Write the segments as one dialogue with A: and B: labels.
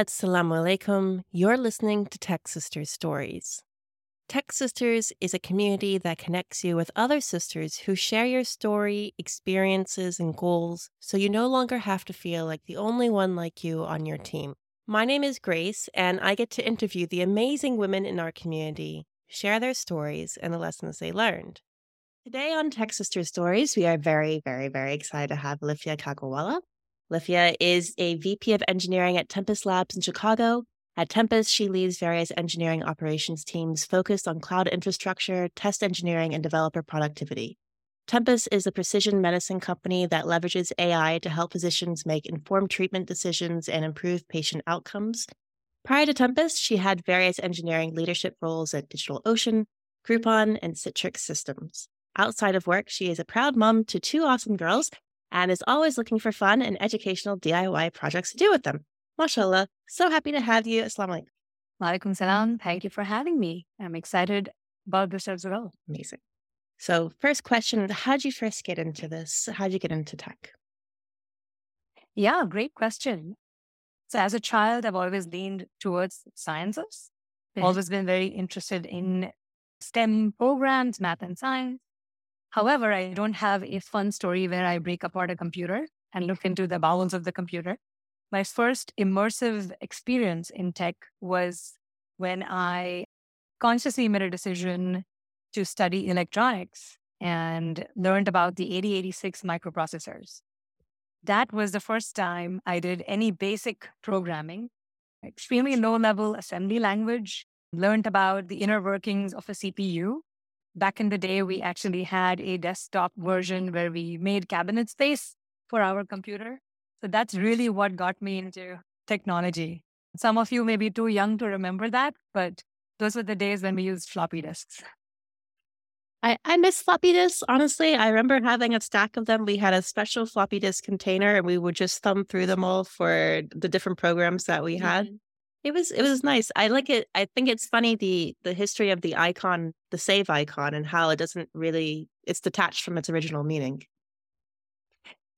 A: Assalamu alaikum. You're listening to Tech Sisters Stories. Tech Sisters is a community that connects you with other sisters who share your story, experiences, and goals so you no longer have to feel like the only one like you on your team. My name is Grace, and I get to interview the amazing women in our community, share their stories and the lessons they learned. Today on Tech Sisters Stories, we are very, very, very excited to have Lifia Kagawala. Lifia is a VP of engineering at Tempus Labs in Chicago. At Tempus, she leads various engineering operations teams focused on cloud infrastructure, test engineering, and developer productivity. Tempus is a precision medicine company that leverages AI to help physicians make informed treatment decisions and improve patient outcomes. Prior to Tempus, she had various engineering leadership roles at DigitalOcean, Groupon, and Citrix Systems. Outside of work, she is a proud mom to two awesome girls and is always looking for fun and educational DIY projects to do with them. MashaAllah, so happy to have you. Assalamu alaikum.
B: Walaikum salam. Thank you for having me. I'm excited about this as well.
A: Amazing. So, first question How did you first get into this? How did you get into tech?
B: Yeah, great question. So, as a child, I've always leaned towards sciences,
A: Yeah.
B: always been very interested in STEM programs, math and science. However, I don't have a fun story where I break apart a computer and look into the bowels of the computer. My first immersive experience in tech was when I consciously made a decision to study electronics and learned about the 8086 microprocessors. That was the first time I did any basic programming, extremely low level assembly language, learned about the inner workings of a CPU. Back in the day, we actually had a desktop version where we made cabinet space for our computer. So that's really what got me into technology. Some of you may be too young to remember that, but those were the days when we used floppy disks.
A: I, I miss floppy disks. Honestly, I remember having a stack of them. We had a special floppy disk container and we would just thumb through them all for the different programs that we had.
B: Mhm.
A: It was it was nice. I like it. I think it's funny the the history of the icon, the save icon, and how it doesn't really it's detached from its original meaning.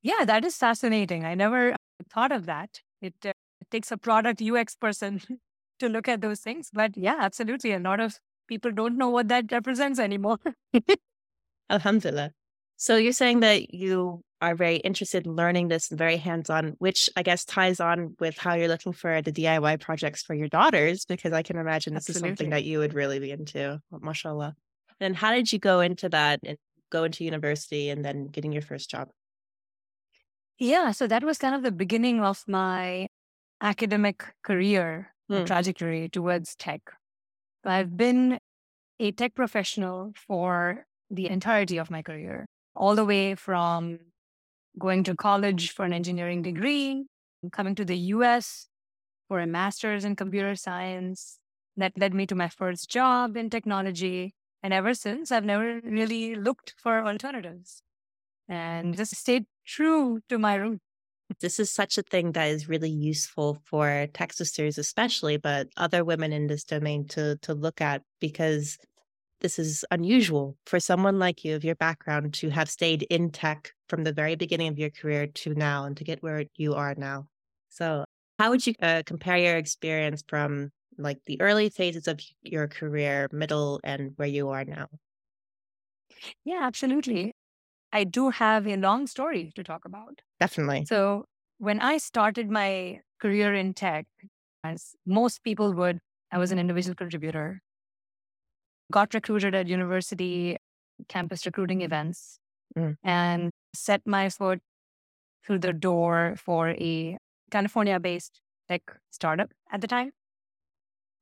B: Yeah, that is fascinating. I never thought of that. It, uh, it takes a product UX person to look at those things. But yeah, absolutely. A lot of people don't know what that represents anymore.
A: Alhamdulillah. So you're saying that you are very interested in learning this and very hands-on, which I guess ties on with how you're looking for the DIY projects for your daughters, because I can imagine this is something that you would really be into. Mashallah. And how did you go into that and go into university and then getting your first job?
B: yeah, so that was kind of the beginning of my academic career
A: Hmm.
B: trajectory towards tech. I've been a tech professional for the entirety of my career, all the way from going to college for an engineering degree, coming to the US for a master's in computer science. That led me to my first job in technology. And ever since, I've never really looked for alternatives and just stayed true to my roots.
A: This is such a thing that is really useful for tech sisters, especially, but other women in this domain to to look at because this is unusual for someone like you of your background to have stayed in tech from the very beginning of your career to now and to get where you are now. So, how would you uh, compare your experience from like the early phases of your career, middle, and where you are now?
B: Yeah, absolutely. I do have a long story to talk about.
A: Definitely.
B: So, when I started my career in tech, as most people would, I was an individual contributor. Got recruited at university campus recruiting events
A: Mm.
B: and set my foot through the door for a California based tech startup at the time.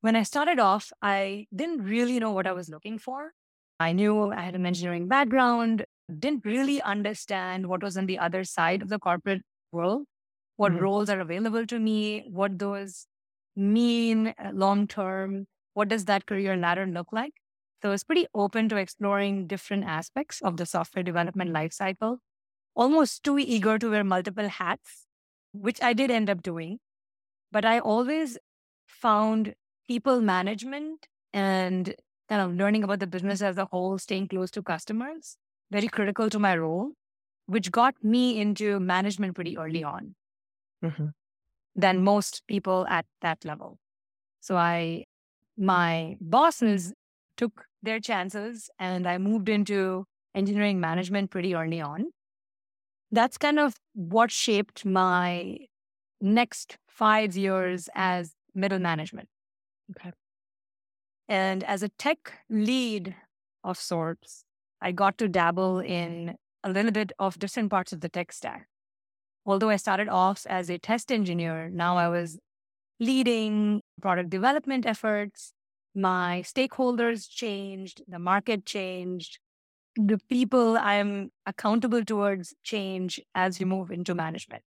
B: When I started off, I didn't really know what I was looking for. I knew I had an engineering background, didn't really understand what was on the other side of the corporate world, what
A: Mhm.
B: roles are available to me, what those mean long term, what does that career ladder look like. So I was pretty open to exploring different aspects of the software development lifecycle, almost too eager to wear multiple hats, which I did end up doing. But I always found people management and kind of learning about the business as a whole, staying close to customers, very critical to my role, which got me into management pretty early on.
A: Mhm.
B: than most people at that level. So I, my bosses took their chances and I moved into engineering management pretty early on. That's kind of what shaped my next five years as middle management.
A: Okay.
B: And as a tech lead of sorts, I got to dabble in a little bit of different parts of the tech stack. Although I started off as a test engineer, now I was leading product development efforts. My stakeholders changed, the market changed, the people I'm accountable towards change as you move into management.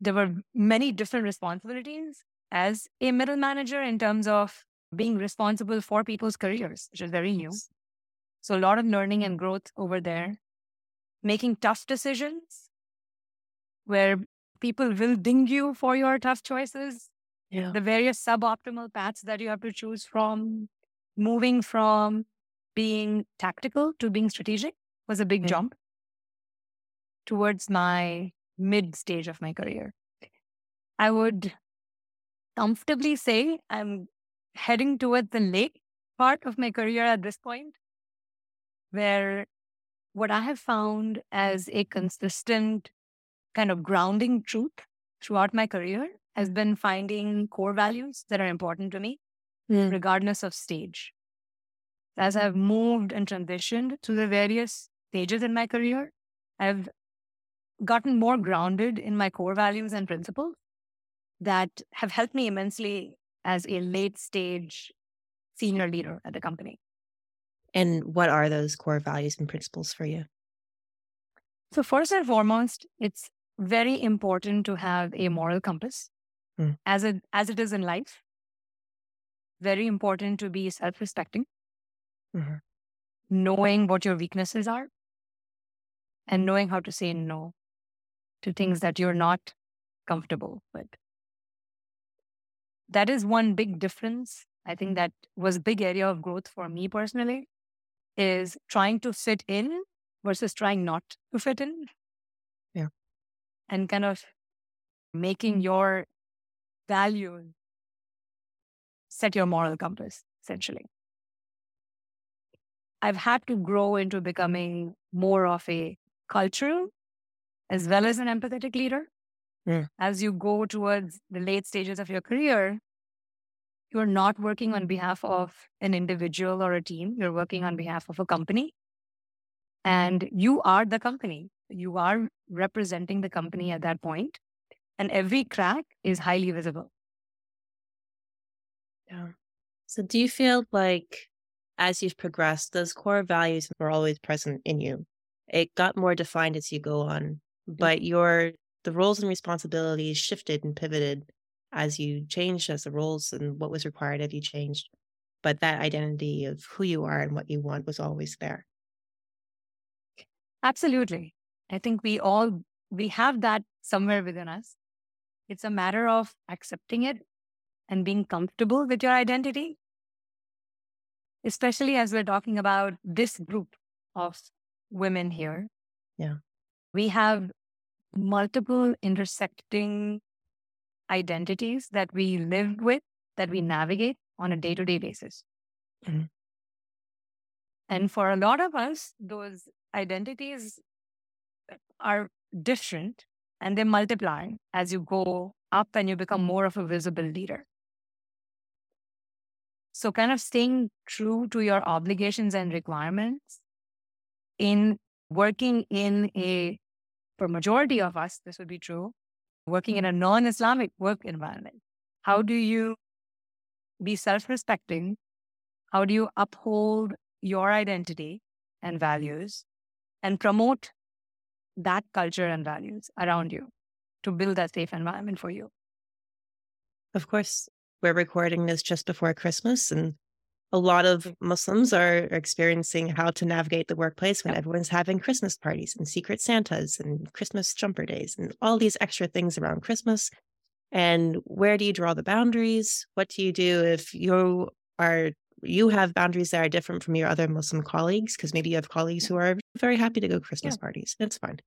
B: There were many different responsibilities as a middle manager in terms of being responsible for people's careers, which is very new. So, a lot of learning and growth over there, making tough decisions where people will ding you for your tough choices,
A: Yeah.
B: the various suboptimal paths that you have to choose from, moving from being tactical to being strategic was a big
A: Mm.
B: jump towards my mid stage of my career. I would comfortably say I'm heading towards the late part of my career at this point, where what I have found as a consistent kind of grounding truth throughout my career has been finding core values that are important to me,
A: Mm.
B: regardless of stage. As I've moved and transitioned through the various stages in my career, I've gotten more grounded in my core values and principles that have helped me immensely as a late stage senior leader at the company.
A: And what are those core values and principles for you?
B: So, first and foremost, it's very important to have a moral compass,
A: Mm.
B: as it as it is in life. Very important to be self-respecting,
A: Mhm.
B: knowing what your weaknesses are, and knowing how to say no to things that you're not comfortable with. That is one big difference. I think that was a big area of growth for me personally, is trying to fit in versus trying not to fit in.
A: Yeah.
B: And kind of making your values set your moral compass, essentially. I've had to grow into becoming more of a cultural as well as an empathetic leader.
A: Mm.
B: As you go towards the late stages of your career, you're not working on behalf of an individual or a team, you're working on behalf of a company. And you are the company. You are representing the company at that point, And every crack is highly visible.
A: Yeah. So do you feel like as you've progressed, those core values were always present in you? It got more defined as you go on, but your the roles and responsibilities shifted and pivoted as you changed as the roles and what was required of you changed. But that identity of who you are and what you want was always there.
B: Absolutely. I think we all we have that somewhere within us. It's a matter of accepting it and being comfortable with your identity. Especially as we're talking about this group of women here.
A: Yeah.
B: We have multiple intersecting identities that we live with, that we navigate on a day to day basis.
A: Mhm.
B: And for a lot of us, those identities are different and they multiply as you go up and you become hmm. more of a visible leader. So, kind of staying true to your obligations and requirements in working in a, for majority of us, this would be true, working in a non Islamic work environment. How do you be self respecting? How do you uphold your identity and values and promote that culture and values around you to build that safe environment for you?
A: Of course, we're recording this just before Christmas, and a lot of Muslims are experiencing how to navigate the workplace when
B: Yep.
A: everyone's having Christmas parties and secret Santas and Christmas jumper days and all these extra things around Christmas. And where do you draw the boundaries? What do you do if you are you have boundaries that are different from your other Muslim colleagues? Because maybe you have colleagues who are very happy to go Christmas parties. It's fine.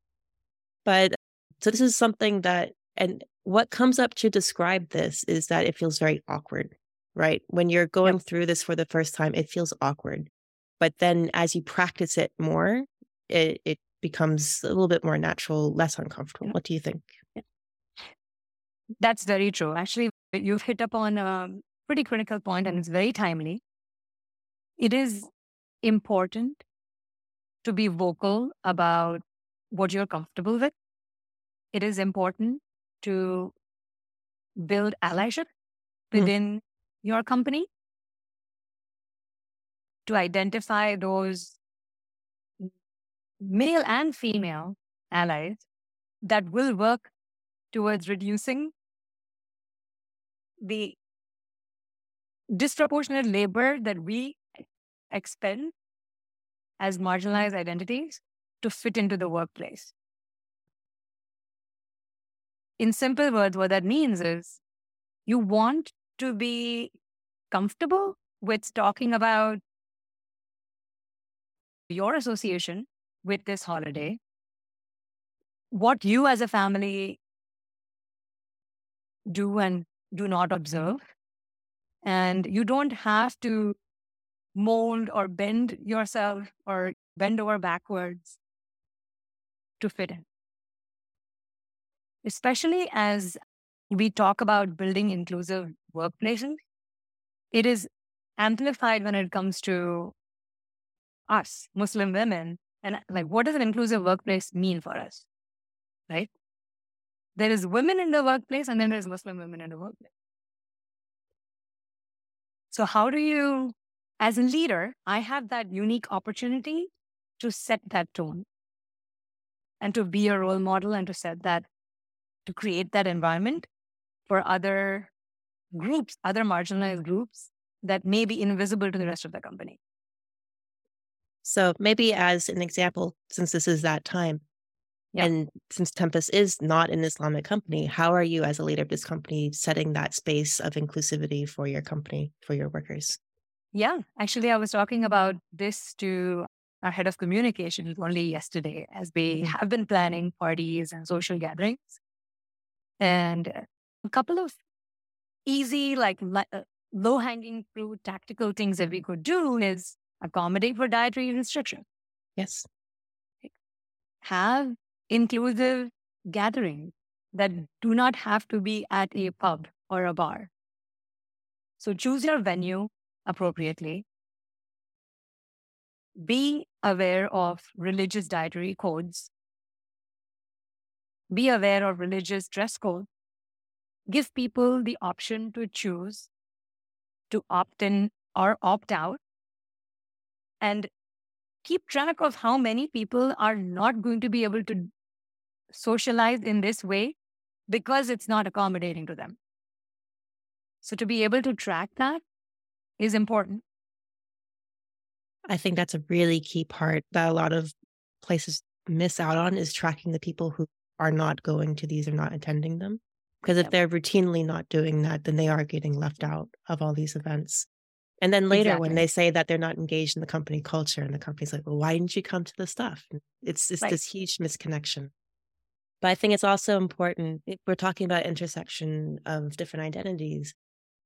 A: But so this is something that and what comes up to describe this is that it feels very awkward, right? When you're going
B: Yep.
A: through this for the first time, it feels awkward. But then as you practice it more, it, it becomes a little bit more natural, less uncomfortable.
B: Yeah.
A: What do you think?
B: That's very true. Actually, you've hit upon a pretty critical point and it's very timely. It is important to be vocal about what you're comfortable with. It is important to build allyship
A: Mhm.
B: within your company, to identify those male and female allies that will work towards reducing the disproportionate labor that we expend as marginalized identities to fit into the workplace. In simple words, what that means is you want to be comfortable with talking about your association with this holiday, what you as a family do and do not observe. And you don't have to mold or bend yourself or bend over backwards to fit in. Especially as we talk about building inclusive workplaces, it is amplified when it comes to us, Muslim women, and like what does an inclusive workplace mean for us? Right? There is women in the workplace and then there's Muslim women in the workplace. So how do you, as a leader, I have that unique opportunity to set that tone and to be a role model and to set that, to create that environment for other groups, other marginalized groups that may be invisible to the rest of the company.
A: So maybe as an example, since this is that time,
B: Yeah.
A: and since Tempus is not an Islamic company, how are you as a leader of this company setting that space of inclusivity for your company, for your workers?
B: Yeah, actually, I was talking about this to our head of communications only yesterday as we
A: Mhm.
B: have been planning parties and social gatherings. And a couple of easy, like uh, low hanging fruit, tactical things that we could do is accommodate for dietary restrictions,
A: Yes.
B: have inclusive gatherings that do not have to be at a pub or a bar. So choose your venue appropriately. Be aware of religious dietary codes. Be aware of religious dress code. Give people the option to choose to opt in or opt out. And keep track of how many people are not going to be able to socialize in this way because it's not accommodating to them. So, to be able to track that is important.
A: I think that's a really key part that a lot of places miss out on is tracking the people who are not going to these or not attending them. Because if
B: Yep.
A: they're routinely not doing that, then they are getting left out of all these events. And then later, when they say that they're not engaged in the company culture, and the company's like, well, why didn't you come to the stuff? It's, it's
B: Right.
A: this huge misconnection. But I think it's also important, if we're talking about intersection of different identities,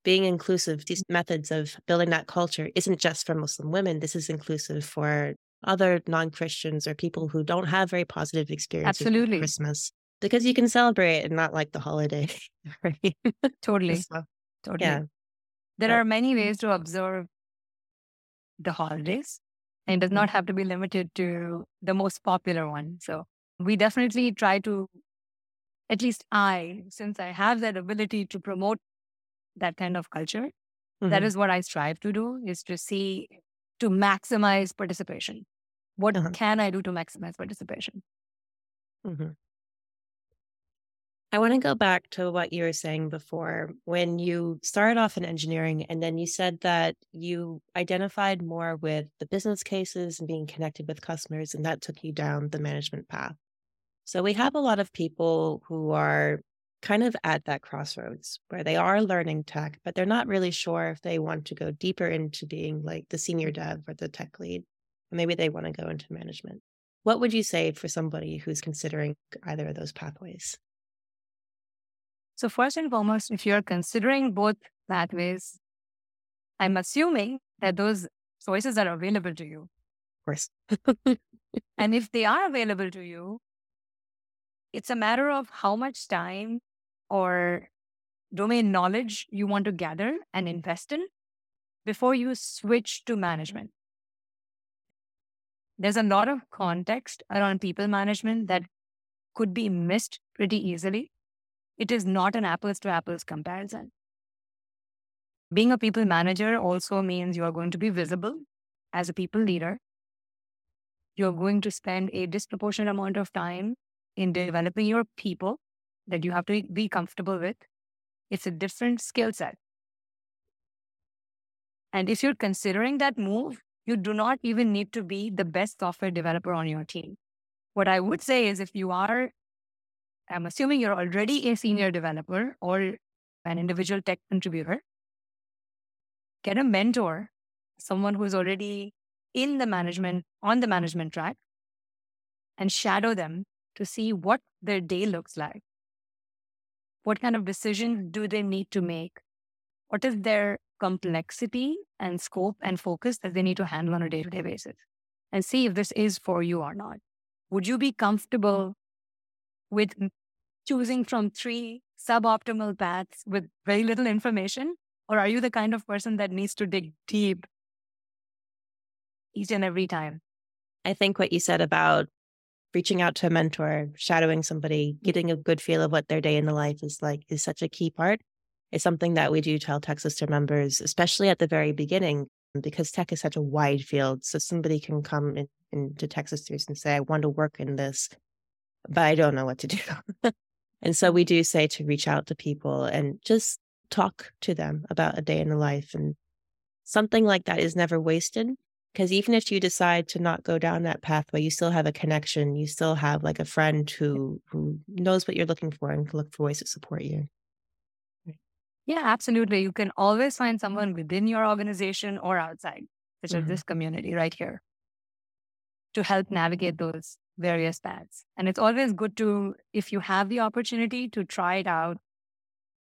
A: being inclusive, these methods of building that culture isn't just for Muslim women. This is inclusive for other non Christians or people who don't have very positive experiences with
B: Absolutely.
A: Christmas because you can celebrate and not like the holiday, right?
B: Totally.
A: So,
B: Totally.
A: yeah.
B: There
A: But-
B: are many ways to observe the holidays, and it does
A: Mhm.
B: not have to be limited to the most popular one. So, we definitely try to, at least I, since I have that ability to promote that kind of culture, that
A: Mhm.
B: is what I strive to do is to see, to maximize participation. What
A: Uh-huh.
B: can I do to maximize participation?
A: Mhm. I want to go back to what you were saying before when you started off in engineering, and then you said that you identified more with the business cases and being connected with customers, and that took you down the management path. So we have a lot of people who are kind of at that crossroads where they are learning tech, but they're not really sure if they want to go deeper into being like the senior dev or the tech lead. Maybe they want to go into management. What would you say for somebody who's considering either of those pathways?
B: So, first and foremost, if you're considering both pathways, I'm assuming that those choices are available to you.
A: Of course.
B: and if they are available to you, it's a matter of how much time or domain knowledge you want to gather and mm-hmm. invest in before you switch to management. There's a lot of context around people management that could be missed pretty easily. It is not an apples to apples comparison. Being a people manager also means you are going to be visible as a people leader. You're going to spend a disproportionate amount of time in developing your people that you have to be comfortable with. It's a different skill set. And if you're considering that move, you do not even need to be the best software developer on your team. What I would say is if you are, I'm assuming you're already a senior developer or an individual tech contributor, get a mentor, someone who's already in the management, on the management track, and shadow them to see what their day looks like. What kind of decisions do they need to make? What is their complexity and scope and focus that they need to handle on a day to day basis? And see if this is for you or not. Would you be comfortable with choosing from three suboptimal paths with very little information? Or are you the kind of person that needs to dig deep each and every time?
A: I think what you said about reaching out to a mentor, shadowing somebody, mm. getting a good feel of what their day in the life is like is such a key part. It's something that we do tell TechSister members, especially at the very beginning, because tech is such a wide field. So somebody can come in, into TechSisters and say, I want to work in this, but I don't know what to do. and so we mm. do say to reach out to people and just talk to them about a day in the life. And something like that is never wasted because even if you decide to not go down that pathway you still have a connection you still have like a friend who who knows what you're looking for and can look for ways to support you.
B: Yeah absolutely you can always find someone within your organization or outside such mm-hmm. as this community right here to help navigate those various paths and it's always good to if you have the opportunity to try it out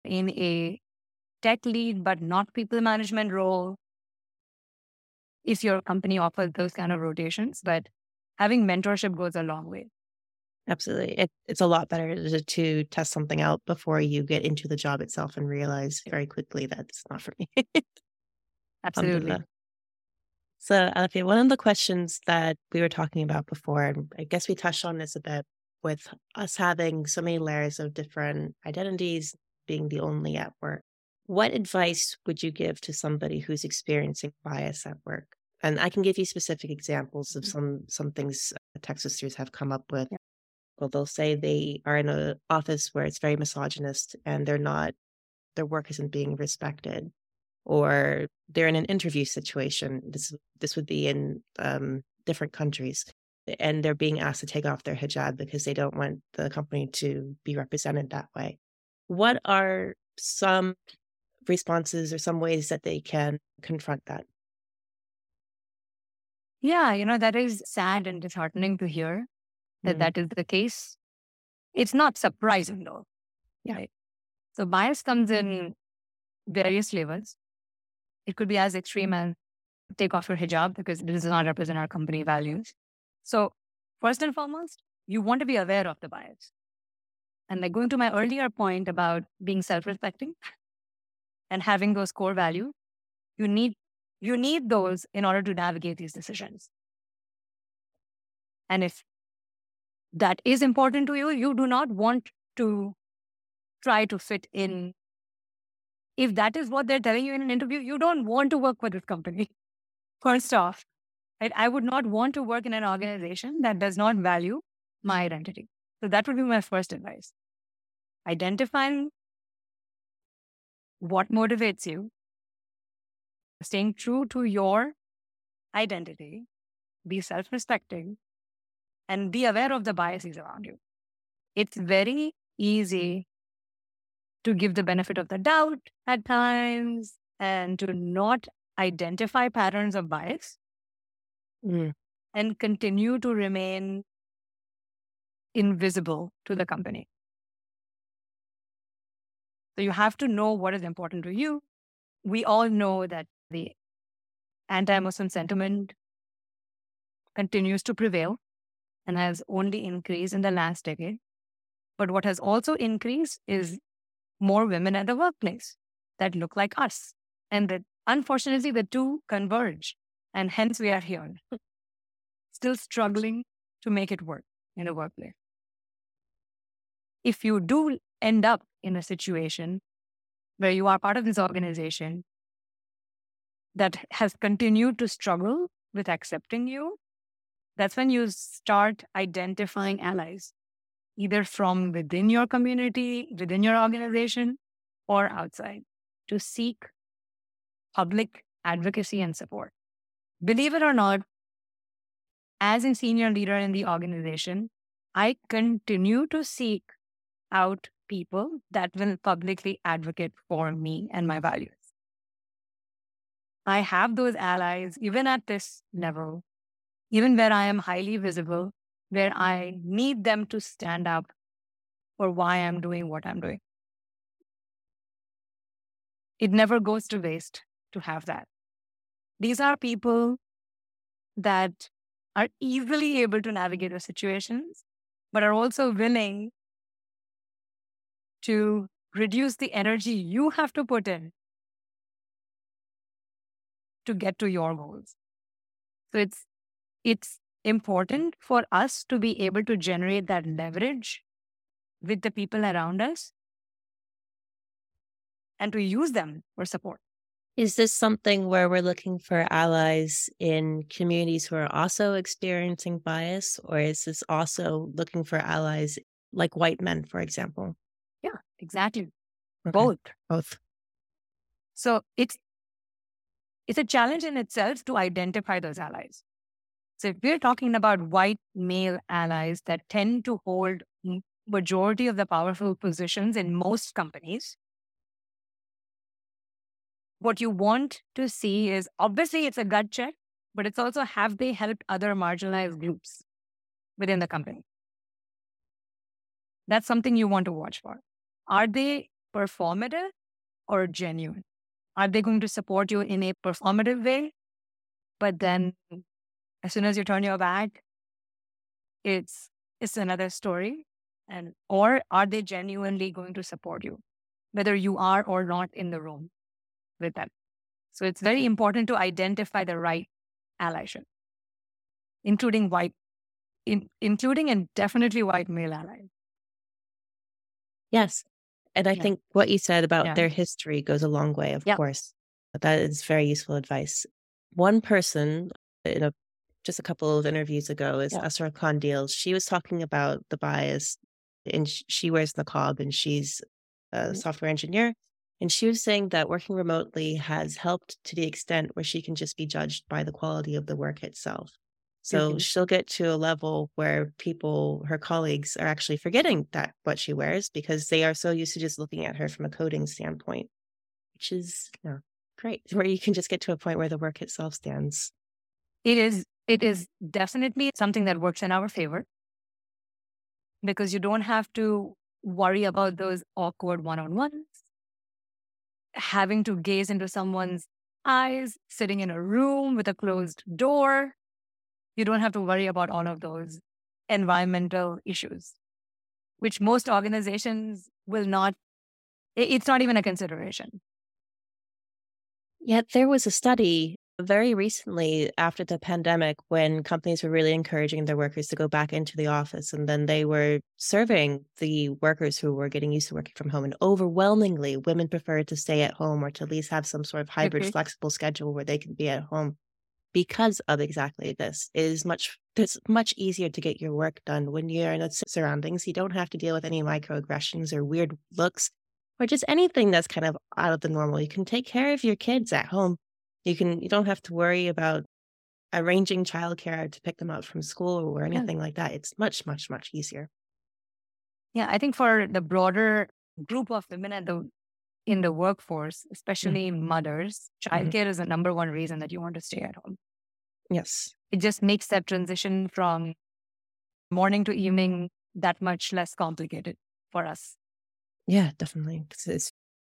B: in a tech lead but not people management role if your company offers those kind of rotations. But having mentorship goes a long way.
A: Absolutely. It, it's a lot better to, to, test something out before you get into the job itself and realize very quickly that it's not for me.
B: Absolutely.
A: So, Alfia, one of the questions that we were talking about before, and I guess we touched on this a bit with us having so many layers of different identities, being the only at work. What advice would you give to somebody who's experiencing bias at work? And I can give you specific examples of mm-hmm. some some things uh, TechSisters have come up with. Yeah. Well, they'll say they are in an office where it's very misogynist and they're not, their work isn't being respected, or they're in an interview situation. This this would be in um, different countries, and they're being asked to take off their hijab because they don't want the company to be represented that way. What are some responses or some ways that they can confront that?
B: Yeah, you know, that is sad and disheartening to hear that mm-hmm. that is the case. It's not surprising though. Yeah. Right? So bias comes in various flavors. It could be as extreme as take off your hijab because it does not represent our company values. So first and foremost, you want to be aware of the bias. And like going to my earlier point about being self-respecting, and having those core values, you need you need those in order to navigate these decisions. And if that is important to you, you do not want to try to fit in. If that is what they're telling you in an interview, you don't want to work for this company. First off, right? I would not want to work in an organization that does not value my identity. So that would be my first advice. Identifying what motivates you, staying true to your identity, be self respecting, and be aware of the biases around you. It's very easy to give the benefit of the doubt at times and to not identify patterns of bias mm. and continue to remain invisible to the company. So you have to know what is important to you. We all know that the anti Muslim sentiment continues to prevail and has only increased in the last decade. But what has also increased is more women at the workplace that look like us. And that unfortunately, the two converge. And hence we are here, still struggling to make it work in a workplace. If you do end up in a situation where you are part of this organization that has continued to struggle with accepting you, that's when you start identifying allies, either from within your community, within your organization, or outside, to seek public advocacy and support. Believe it or not, as a senior leader in the organization, I continue to seek out people that will publicly advocate for me and my values. I have those allies even at this level, even where I am highly visible, where I need them to stand up for why I'm doing what I'm doing. It never goes to waste to have that. These are people that are easily able to navigate the situations, but are also willing to reduce the energy you have to put in to get to your goals. So it's it's important for us to be able to generate that leverage with the people around us and to use them for support.
A: Is this something where we're looking for allies in communities who are also experiencing bias, or is this also looking for allies like white men, for example?
B: Yeah, exactly. Okay. Both.
A: Both.
B: So it's it's a challenge in itself to identify those allies. So if we're talking about white male allies that tend to hold majority of the powerful positions in most companies, what you want to see is obviously it's a gut check, but it's also have they helped other marginalized groups within the company? That's something you want to watch for. Are they performative or genuine? Are they going to support you in a performative way? But then as soon as you turn your back, it's it's another story. And or are they genuinely going to support you, whether you are or not in the room? with them. So it's very important to identify the right allyship, including white, in, including and definitely white male allies.
A: Yes. And I yeah. think what you said about yeah. their history goes a long way, of course. But that is very useful advice. One person in a just a couple of interviews ago is yeah. Asra Khandil. She was talking about the bias and she wears the niqab and she's a mm-hmm. software engineer and she was saying that working remotely has helped to the extent where she can just be judged by the quality of the work itself. So mm-hmm. she'll get to a level where people, her colleagues, are actually forgetting that what she wears because they are so used to just looking at her from a coding standpoint, which is you know, great, where you can just get to a point where the work itself stands.
B: It is. It is definitely something that works in our favor because you don't have to worry about those awkward one-on-ones having to gaze into someone's eyes, sitting in a room with a closed door. You don't have to worry about all of those environmental issues, which most organizations will not, it's not even a consideration.
A: Yet there was a study very recently after the pandemic when companies were really encouraging their workers to go back into the office and then they were serving the workers who were getting used to working from home and overwhelmingly women preferred to stay at home or to at least have some sort of hybrid mm-hmm. flexible schedule where they can be at home because of exactly this is much it's much easier to get your work done when you're in the surroundings you don't have to deal with any microaggressions or weird looks or just anything that's kind of out of the normal you can take care of your kids at home you can you don't have to worry about arranging childcare to pick them up from school or anything yeah. like that. It's much, much, much easier.
B: Yeah, I think for the broader group of women at the in the workforce, especially mm-hmm. mothers, childcare mm-hmm. is the number one reason that you want to stay at home.
A: Yes.
B: It just makes that transition from morning to evening that much less complicated for us.
A: Yeah, definitely. It's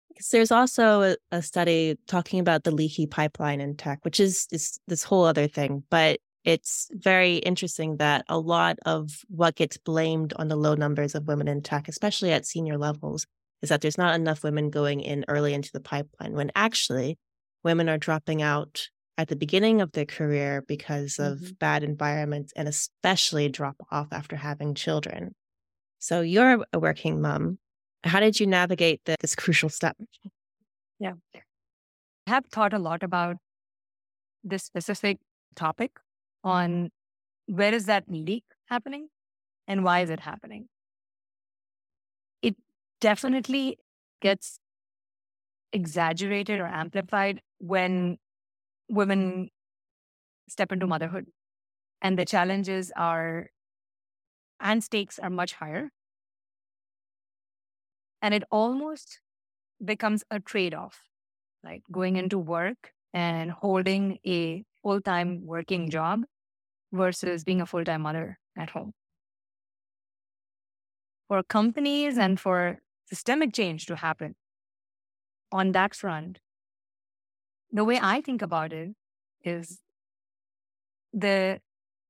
A: Because there's also a, a, study talking about the leaky pipeline in tech, which is, is this whole other thing. But it's very interesting that a lot of what gets blamed on the low numbers of women in tech, especially at senior levels, is that there's not enough women going in early into the pipeline when actually women are dropping out at the beginning of their career because of mm-hmm. bad environments and especially drop off after having children. So you're a working mom. How did you navigate the, this crucial step?
B: Yeah. I have thought a lot about this specific topic on where is that leak happening and why is it happening? It definitely gets exaggerated or amplified when women step into motherhood and the challenges are and stakes are much higher. And it almost becomes a trade-off right going into work and holding a full-time working job versus being a full-time mother at home. For companies and for systemic change to happen on that front the way I think about it is the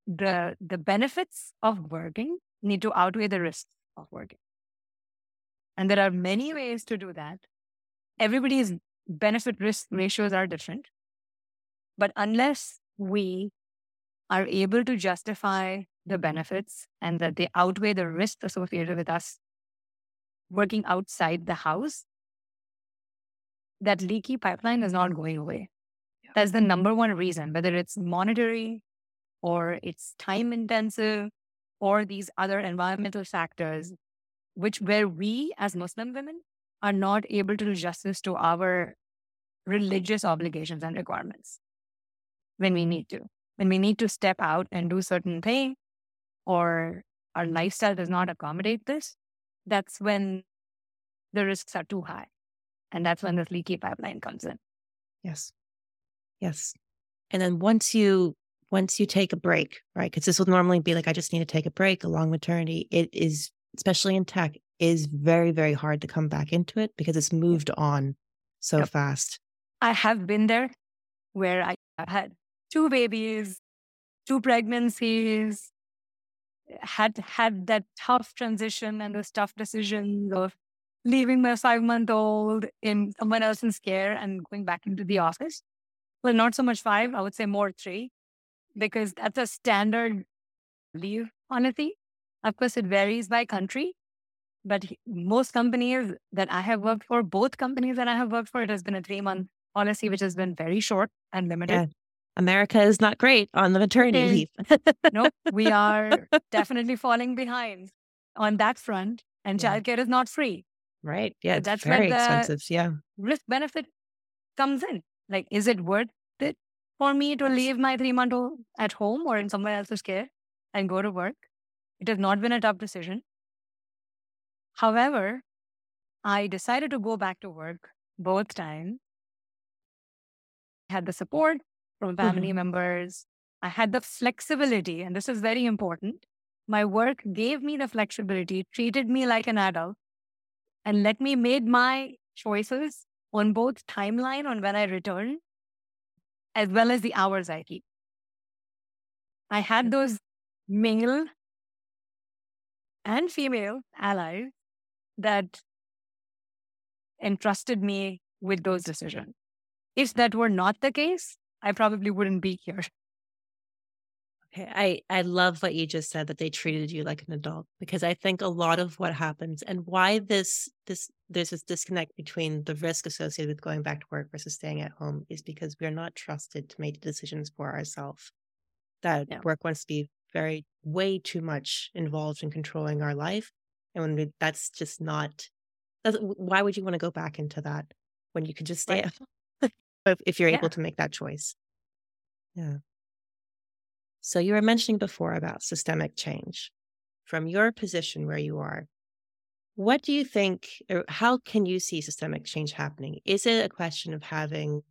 B: the the benefits of working need to outweigh the risks of working. And there are many ways to do that. Everybody's benefit risk ratios are different. But unless we are able to justify the benefits and that they outweigh the risk associated with us working outside the house, that leaky pipeline is not going away. That's the number one reason, whether it's monetary or it's time intensive or these other environmental factors, which where we as Muslim women are not able to do justice to our religious obligations and requirements when we need to. When we need to step out and do certain thing or our lifestyle does not accommodate this, that's when the risks are too high. And that's when this leaky pipeline comes in.
A: Yes. Yes. And then once you once you take a break, right? Because this would normally be like, I just need to take a break, a long maternity. It is, especially in tech, is very, very hard to come back into it because it's moved on so yep. fast.
B: I have been there where I had two babies, two pregnancies, had had that tough transition and those tough decisions of leaving my five month old in someone else's care and going back into the office. Well, not so much five, I would say more three, because that's a standard leave honestly. Of course, it varies by country, but most companies that I have worked for, both companies that I have worked for, it has been a three month policy, which has been very short and limited.
A: America is not great on the maternity leave.
B: no, we are definitely falling behind on that front, and yeah. childcare is not free.
A: Right. Yeah. That's very expensive. Yeah.
B: Risk benefit comes in. Like, is it worth it for me to leave my three month old at home or in someone else's care and go to work? It has not been a tough decision. However, I decided to go back to work both times. I had the support from family mm-hmm. members. I had the flexibility, and this is very important. My work gave me the flexibility, treated me like an adult, and let me make my choices on both timeline on when I return as well as the hours I keep. I had those male and female allies that entrusted me with those decisions. If that were not the case, I probably wouldn't be here.
A: Okay, I I love what you just said that they treated you like an adult because I think a lot of what happens and why this this there's this disconnect between the risk associated with going back to work versus staying at home is because we're not trusted to make decisions for ourselves. That work wants to be very way too much involved in controlling our life, and when we, that's just not. That's, why would you want to go back into that when you could just stay right. at home if, if you're yeah. able to make that choice? Yeah. So you were mentioning before about systemic change. From your position where you are, what do you think, or how can you see systemic change happening? Is it a question of having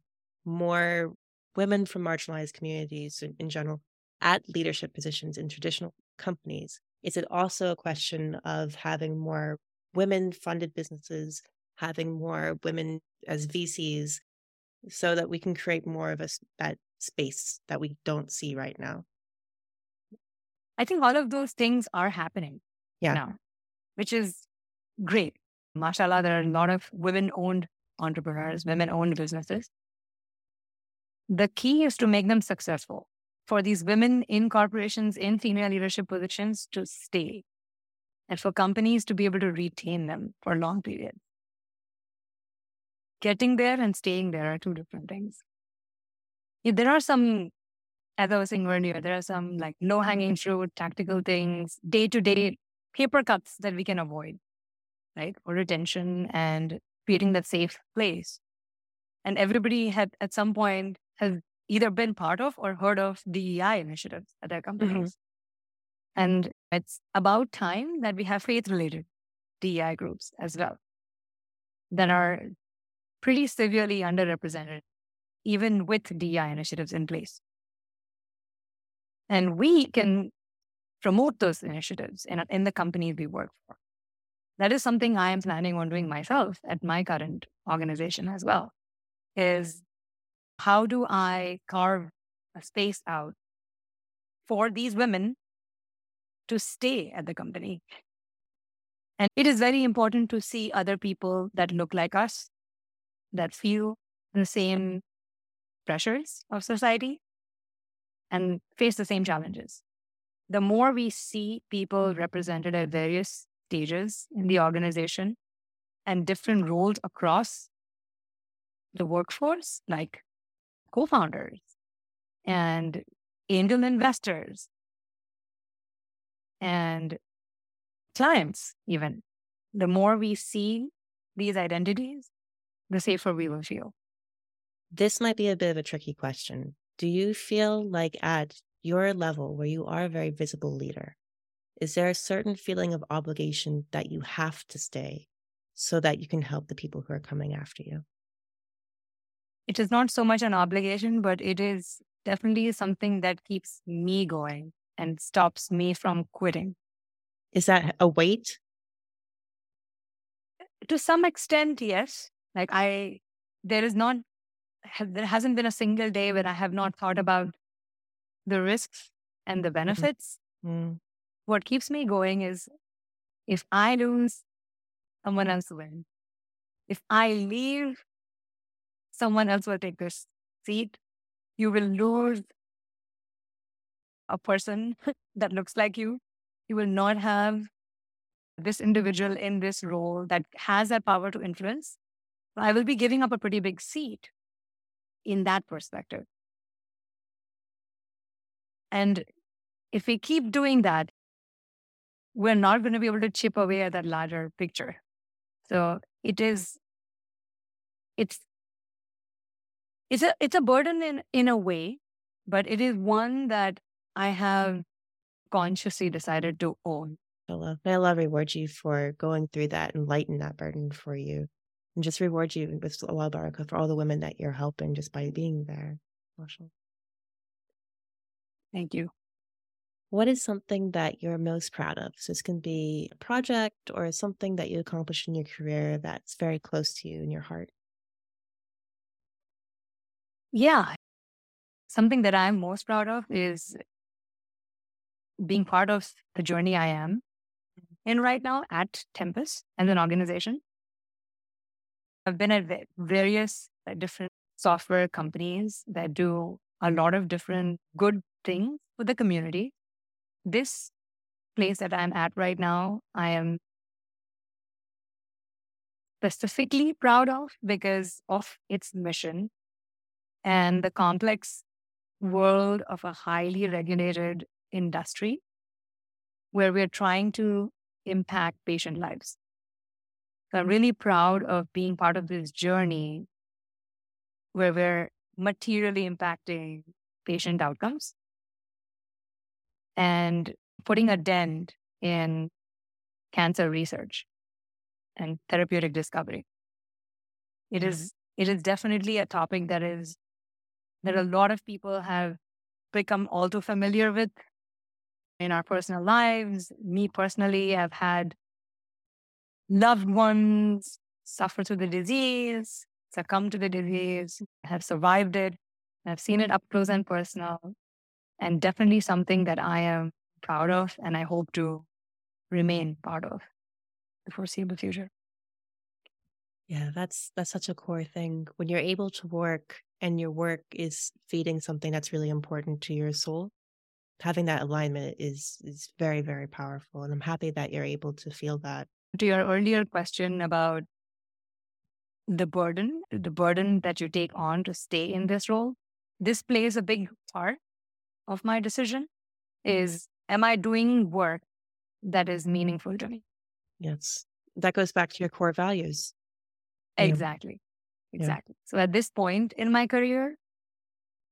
A: more women from marginalized communities in, in general at leadership positions in traditional companies? Is it also a question of having more women funded businesses having more women as VCs so that we can create more of a, that space that we don't see right now?
B: I think all of those things are happening yeah. now, which is great. Mashallah, there are a lot of women owned entrepreneurs, women owned businesses. The key is to make them successful for these women in corporations in senior leadership positions to stay and for companies to be able to retain them for a long period. Getting there and staying there are two different things. there are some, as I was saying earlier, there are some like low hanging fruit, tactical things, day to day paper cuts that we can avoid, right? For retention and creating that safe place. And everybody had at some point has either been part of or heard of DEI initiatives at their mm-hmm. companies. Mm-hmm. And it's about time that we have faith related DEI groups as well that are pretty severely underrepresented, even with DEI initiatives in place. And we can promote those initiatives in, in the companies we work for. That is something I am planning on doing myself at my current organization as well, is how do I carve a space out for these women to stay at the company? And it is very important to see other people that look like us, that feel the same pressures of society and face the same challenges. The more we see people represented at various stages in the organization and different roles across the workforce, like co founders and angel investors and clients, even. The more we see these identities, the safer we will feel.
A: This might be a bit of a tricky question. Do you feel like at your level, where you are a very visible leader, is there a certain feeling of obligation that you have to stay so that you can help the people who are coming after you?
B: it is not so much an obligation, but it is definitely something that keeps me going and stops me from quitting.
A: Is that a weight?
B: To some extent, yes. Like I, there is not, there hasn't been a single day where I have not thought about the risks and the mm-hmm. benefits. Mm-hmm. What keeps me going is if I lose, someone else wins. If I leave, someone else will take this seat. You will lose a person that looks like you. You will not have this individual in this role that has that power to influence. I will be giving up a pretty big seat in that perspective. And if we keep doing that, we're not going to be able to chip away at that larger picture. So it is, it's it's a it's a burden in in a way, but it is one that I have consciously decided to own.
A: I love, may Allah reward you for going through that and lighten that burden for you, and just reward you with a Allah barakah for all the women that you're helping just by being there. MashaAllah.
B: Thank you.
A: What is something that you're most proud of? So this can be a project or something that you accomplished in your career that's very close to you in your heart.
B: Yeah. Something that I'm most proud of is being part of the journey I am mm. in right now at Tempus as an organization. I've been at various different software companies that do a lot of different good things for the community. This place that I'm at right now, I am specifically proud of because of its mission and the complex world of a highly regulated industry where we're trying to impact patient lives. So I'm mm-hmm. really proud of being part of this journey where we're materially impacting patient outcomes and putting a dent in cancer research and therapeutic discovery. It mm-hmm. is it is definitely a topic that is that a mm-hmm. lot of people have become all too familiar with in our personal lives. Me personally, I've had loved ones, suffer through the disease, succumb to the disease, have survived it. I've seen it up close and personal, and definitely something that I am proud of and I hope to remain part of the foreseeable future.
A: Yeah, that's that's such a core thing. When you're able to work and your work is feeding something that's really important to your soul, having that alignment is is very very powerful and I'm happy that you're able to feel that.
B: To your earlier question about the burden, the burden that you take on to stay in this role, this plays a big part of my decision is mm-hmm. am I doing work that is meaningful to me?
A: Yes. That goes back to your core values.
B: Exactly. Yeah. Exactly. So at this point in my career,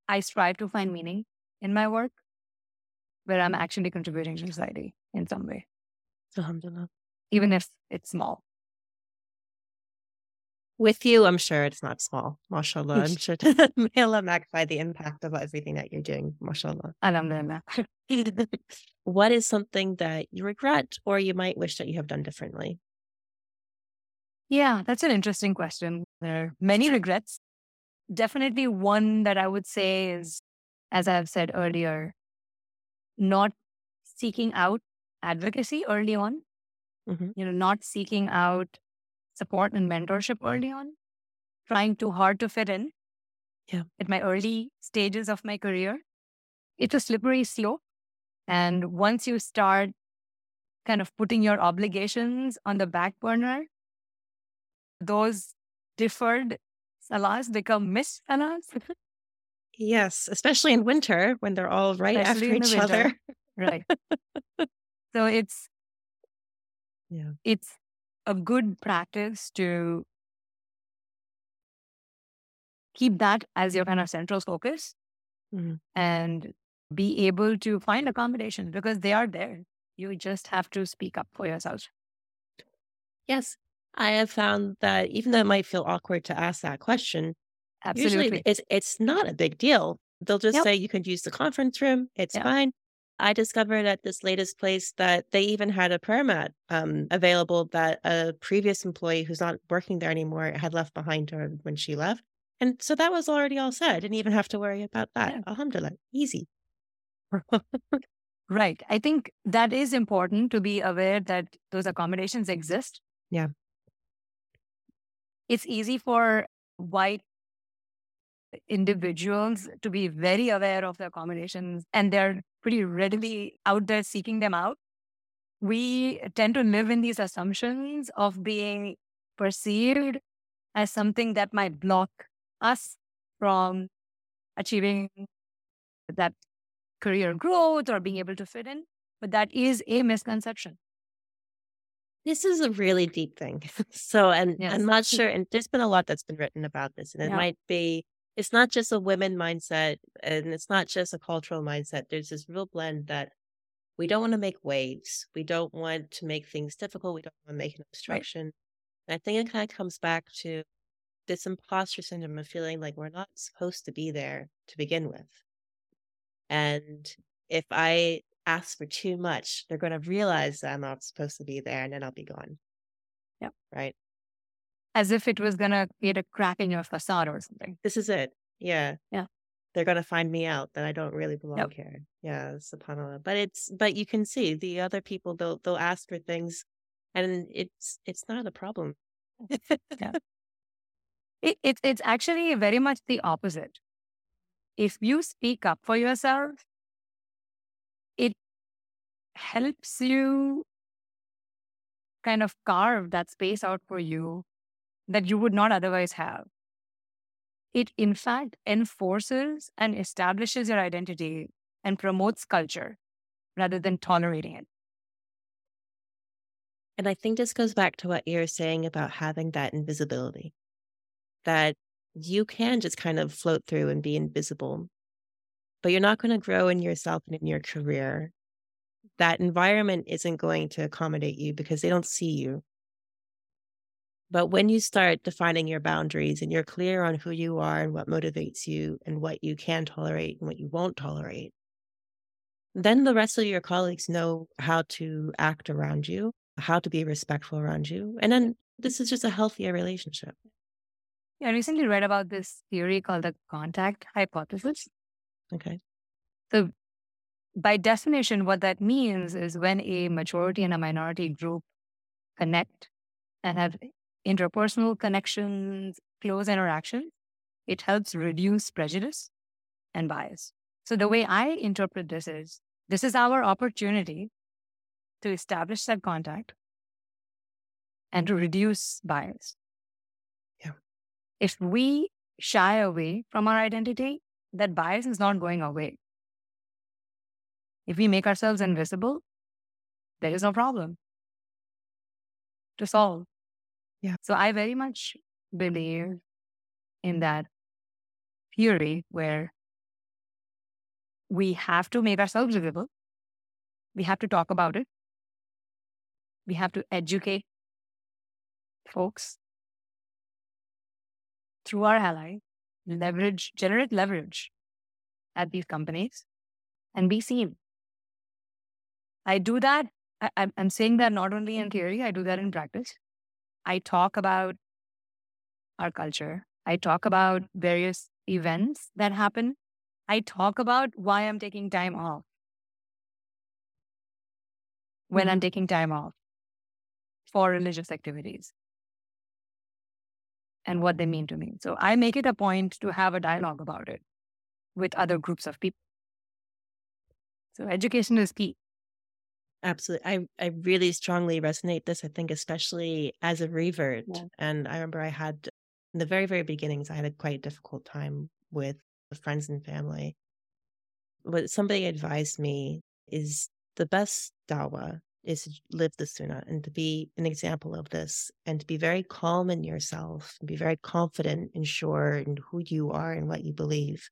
B: I strive to find meaning in my work where I'm actually contributing to society in some way.
A: Alhamdulillah.
B: Even if it's small.
A: With you, I'm sure it's not small. MashaAllah. I'm sure may Allah magnify the impact of everything that you're doing. MashaAllah.
B: Alhamdulillah.
A: what is something that you regret or you might wish that you have done differently?
B: Yeah, that's an interesting question. There are many regrets. Definitely one that I would say is, as I've said earlier, not seeking out advocacy early on. Mm-hmm. You know, not seeking out support and mentorship early on, trying too hard to fit in.
A: Yeah.
B: At my early stages of my career, it's a slippery slope. And once you start kind of putting your obligations on the back burner, those deferred salahs become missed salahs.
A: yes, especially in winter when they're all right especially after each other.
B: right. so it's
A: yeah.
B: It's a good practice to keep that as your kind of central focus mm-hmm. and be able to find accommodations because they are there. You just have to speak up for yourself.
A: Yes. I have found that even though it might feel awkward to ask that question,
B: Absolutely.
A: usually it's it's not a big deal. They'll just yep. say you can use the conference room. It's yep. fine. I discovered at this latest place that they even had a prayer mat um, available that a previous employee who's not working there anymore had left behind her when she left. And so that was already all set. I didn't even have to worry about that. Yeah. Alhamdulillah, easy.
B: right. I think that is important to be aware that those accommodations exist.
A: Yeah.
B: It's easy for white individuals to be very aware of the accommodations and they're pretty readily out there seeking them out. We tend to live in these assumptions of being perceived as something that might block us from achieving that career growth or being able to fit in. But that is a misconception.
A: This is a really deep thing. so, and yes. I'm not sure, and there's been a lot that's been written about this, and it yeah. might be it's not just a women mindset and it's not just a cultural mindset. There's this real blend that we don't want to make waves. We don't want to make things difficult. We don't want to make an obstruction. And I think it kind of comes back to this imposter syndrome of feeling like we're not supposed to be there to begin with. And if I ask for too much, they're going to realize that I'm not supposed to be there and then I'll be gone.
B: Yep.
A: Right
B: as if it was going to create a crack in your facade or something.
A: This is it. Yeah.
B: Yeah.
A: They're going to find me out that I don't really belong yep. here. Yeah. Subhanallah. But it's, but you can see the other people, they'll, they'll ask for things and it's, it's not a problem.
B: yeah. It, it, it's actually very much the opposite. If you speak up for yourself, it helps you kind of carve that space out for you that you would not otherwise have. It, in fact, enforces and establishes your identity and promotes culture rather than tolerating it.
A: And I think this goes back to what you're saying about having that invisibility, that you can just kind of float through and be invisible, but you're not going to grow in yourself and in your career. That environment isn't going to accommodate you because they don't see you. But when you start defining your boundaries and you're clear on who you are and what motivates you and what you can tolerate and what you won't tolerate, then the rest of your colleagues know how to act around you, how to be respectful around you. And then This is just a healthier relationship.
B: Yeah, I recently read about this theory called the contact hypothesis.
A: Okay.
B: So, by definition, what that means is when a majority and a minority group connect and have interpersonal connections, close interaction, it helps reduce prejudice and bias. So, the way mm-hmm. I interpret this is this is our opportunity to establish that contact and to reduce bias.
A: Yeah.
B: If we shy away from our identity, that bias is not going away. If we make ourselves invisible, there is no problem to solve.
A: Yeah.
B: So I very much believe in mm-hmm. that theory where we have to make ourselves visible. We have to talk about it. We have to educate folks through our ally, leverage, generate leverage at these companies and be seen. I do that. I, I'm saying that not only in mm-hmm. theory, I do that in practice. I talk about our culture. I talk about various events that happen. I talk about why I'm taking time off. When I'm mm-hmm. taking time off for religious activities and what they mean to me. So I make it a point to have a dialogue about it with other groups of people. So education is key.
A: Absolutely. I, I really strongly resonate this, I think, especially as a revert.
B: Yeah.
A: And I remember I had in the very, very beginnings, I had a quite difficult time with friends and family. What somebody advised me is the best dawa is to live the sunnah and to be an example of this and to be very calm in yourself and be very confident and sure in who you are and what you believe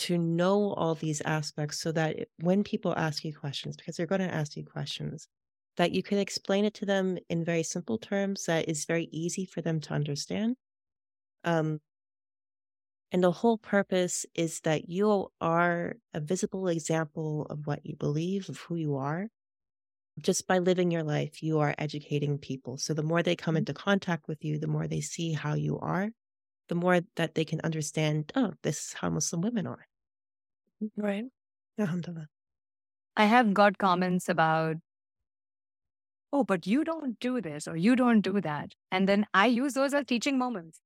A: to know all these aspects so that when people ask you questions because they're going to ask you questions that you can explain it to them in very simple terms that is very easy for them to understand um, and the whole purpose is that you are a visible example of what you believe, of who you are. Just by living your life, you are educating people. So the more they come into contact with you, the more they see how you are, the more that they can understand, oh, this is how Muslim women are.
B: Right.
A: Alhamdulillah.
B: I have got comments about, oh, but you don't do this or you don't do that. And then I use those as teaching moments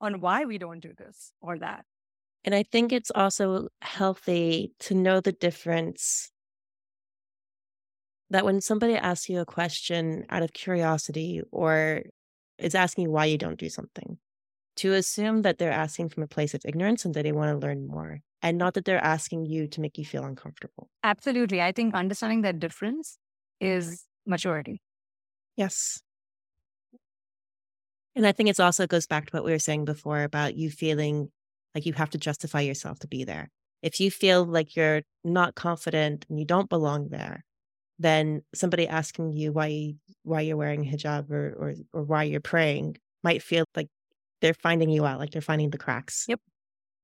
B: on why we don't do this or that.
A: And I think it's also healthy to know the difference that when somebody asks you a question out of curiosity or is asking you why you don't do something, to assume that they're asking from a place of ignorance and that they want to learn more, and not that they're asking you to make you feel uncomfortable.
B: Absolutely. I think understanding that difference is maturity.
A: Yes. And I think it's also goes back to what we were saying before about you feeling like you have to justify yourself to be there. If you feel like you're not confident and you don't belong there, then somebody asking you why why you're wearing hijab or or, or why you're praying might feel like they're finding you out, like they're finding the cracks.
B: Yep.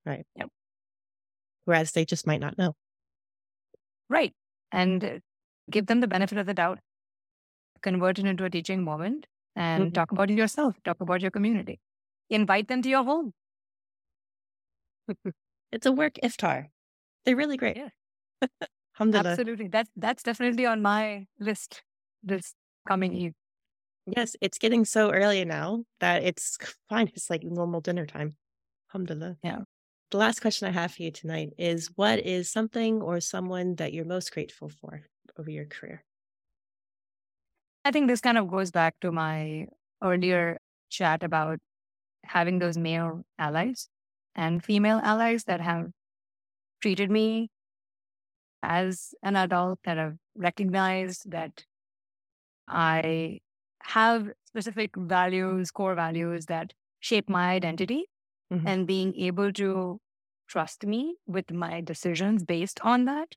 A: Right.
B: Yep.
A: Whereas they just might not know.
B: Right. And uh, give them the benefit of the doubt, convert it into a teaching moment and
A: Mhm.
B: talk about it yourself, talk about your community. Invite them to your home.
A: It's a work iftar. They're really great.
B: Yeah.
A: Alhamdulillah.
B: Absolutely. That's that's definitely on my list this coming Eid.
A: Yes, it's getting so early now that it's fine. It's like normal dinner time. Alhamdulillah.
B: Yeah.
A: The last question I have for you tonight is what is something or someone that you're most grateful for over your career?
B: I think this kind of goes back to my earlier chat about having those male allies and female allies that have treated me as an adult, that have recognized that I have specific values, core values that shape my identity,
A: Mhm.
B: and being able to trust me with my decisions based on that.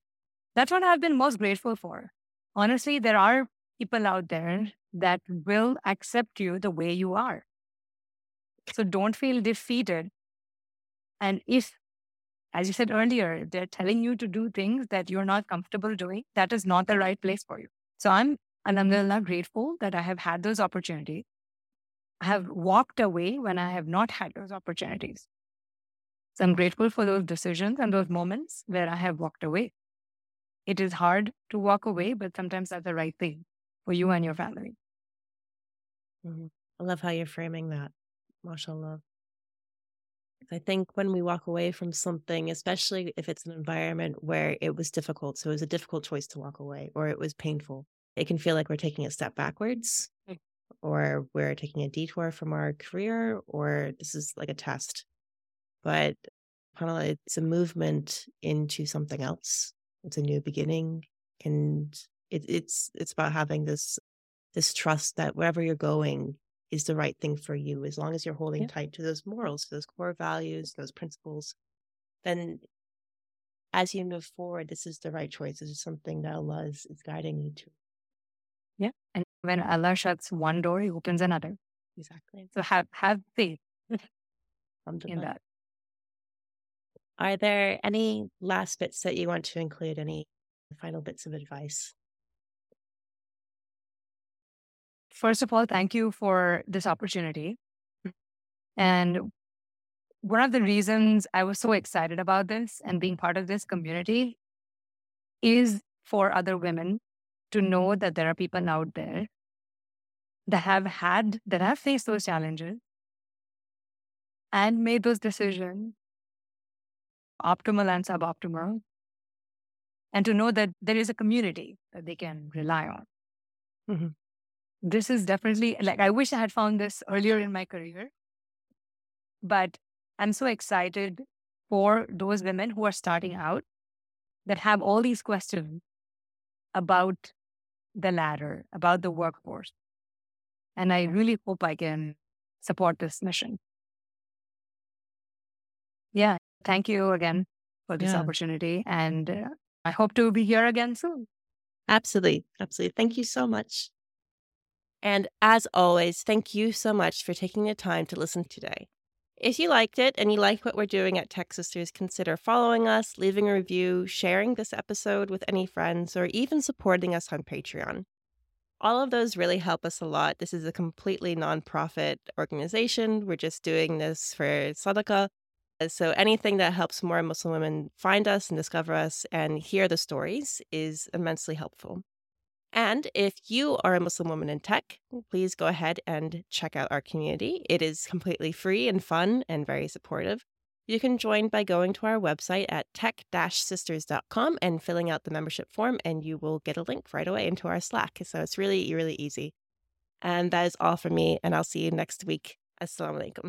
B: That's what I've been most grateful for. Honestly, there are people out there that will accept you the way you are. So don't feel defeated. And if, as you said earlier, they're telling you to do things that you're not comfortable doing, that is not the right place for you. So I'm, alhamdulillah, grateful that I have had those opportunities I have walked away when I have not had those opportunities. So I'm grateful for those decisions and those moments where I have walked away. It is hard to walk away, but sometimes that's the right thing for you and your family.
A: Mm-hmm. I love how you're framing that. MashaAllah. I think when we walk away from something, especially if it's an environment where it was difficult, so it was a difficult choice to walk away or it was painful, it can feel like we're taking a step backwards mm. or we're taking a detour from our career or this is like a test. But it's a movement into something else. It's a new beginning. And it, it's it's about having this this trust that wherever you're going, is the right thing for you as long as you're holding yeah. tight to those morals those core values those principles then as you move forward this is the right choice this is something that allah is, is guiding you to
B: yeah and when allah shuts one door he opens another
A: exactly
B: so have have faith in that
A: are there any last bits that you want to include? Any final bits of advice?
B: First of all, thank you for this opportunity. Mm. And one of the reasons I was so excited about this and being part of this community is for other women to know that there are people out there that have had, that have faced those challenges and made those decisions, optimal and suboptimal, mm-hmm. and to know that there is a community that they can rely on. Mm-hmm this is definitely like I wish I had found this earlier in my career. But I'm so excited for those women who are starting mm-hmm. out that have all these questions about the ladder, about the workforce. And I mm-hmm. really hope I can support this mission. Thank you again for this yeah. opportunity. And uh, I hope to be here again soon.
A: Absolutely. Absolutely. Thank you so much. And as always, thank you so much for taking the time to listen today. If you liked it and you like what we're doing at Tech Sisters, consider following us, leaving a review, sharing this episode with any friends, or even supporting us on Patreon. All of those really help us a lot. This is a completely nonprofit organization. We're just doing this for Sadaqah. So anything that helps more Muslim women find us and discover us and hear the stories is immensely helpful. And if you are a Muslim woman in tech, please go ahead and check out our community. It is completely free and fun and very supportive. You can join by going to our website at tech sisters.com and filling out the membership form, and you will get a link right away into our Slack. So it's really, really easy. And that is all from me, and I'll see you next week. Assalamu alaikum.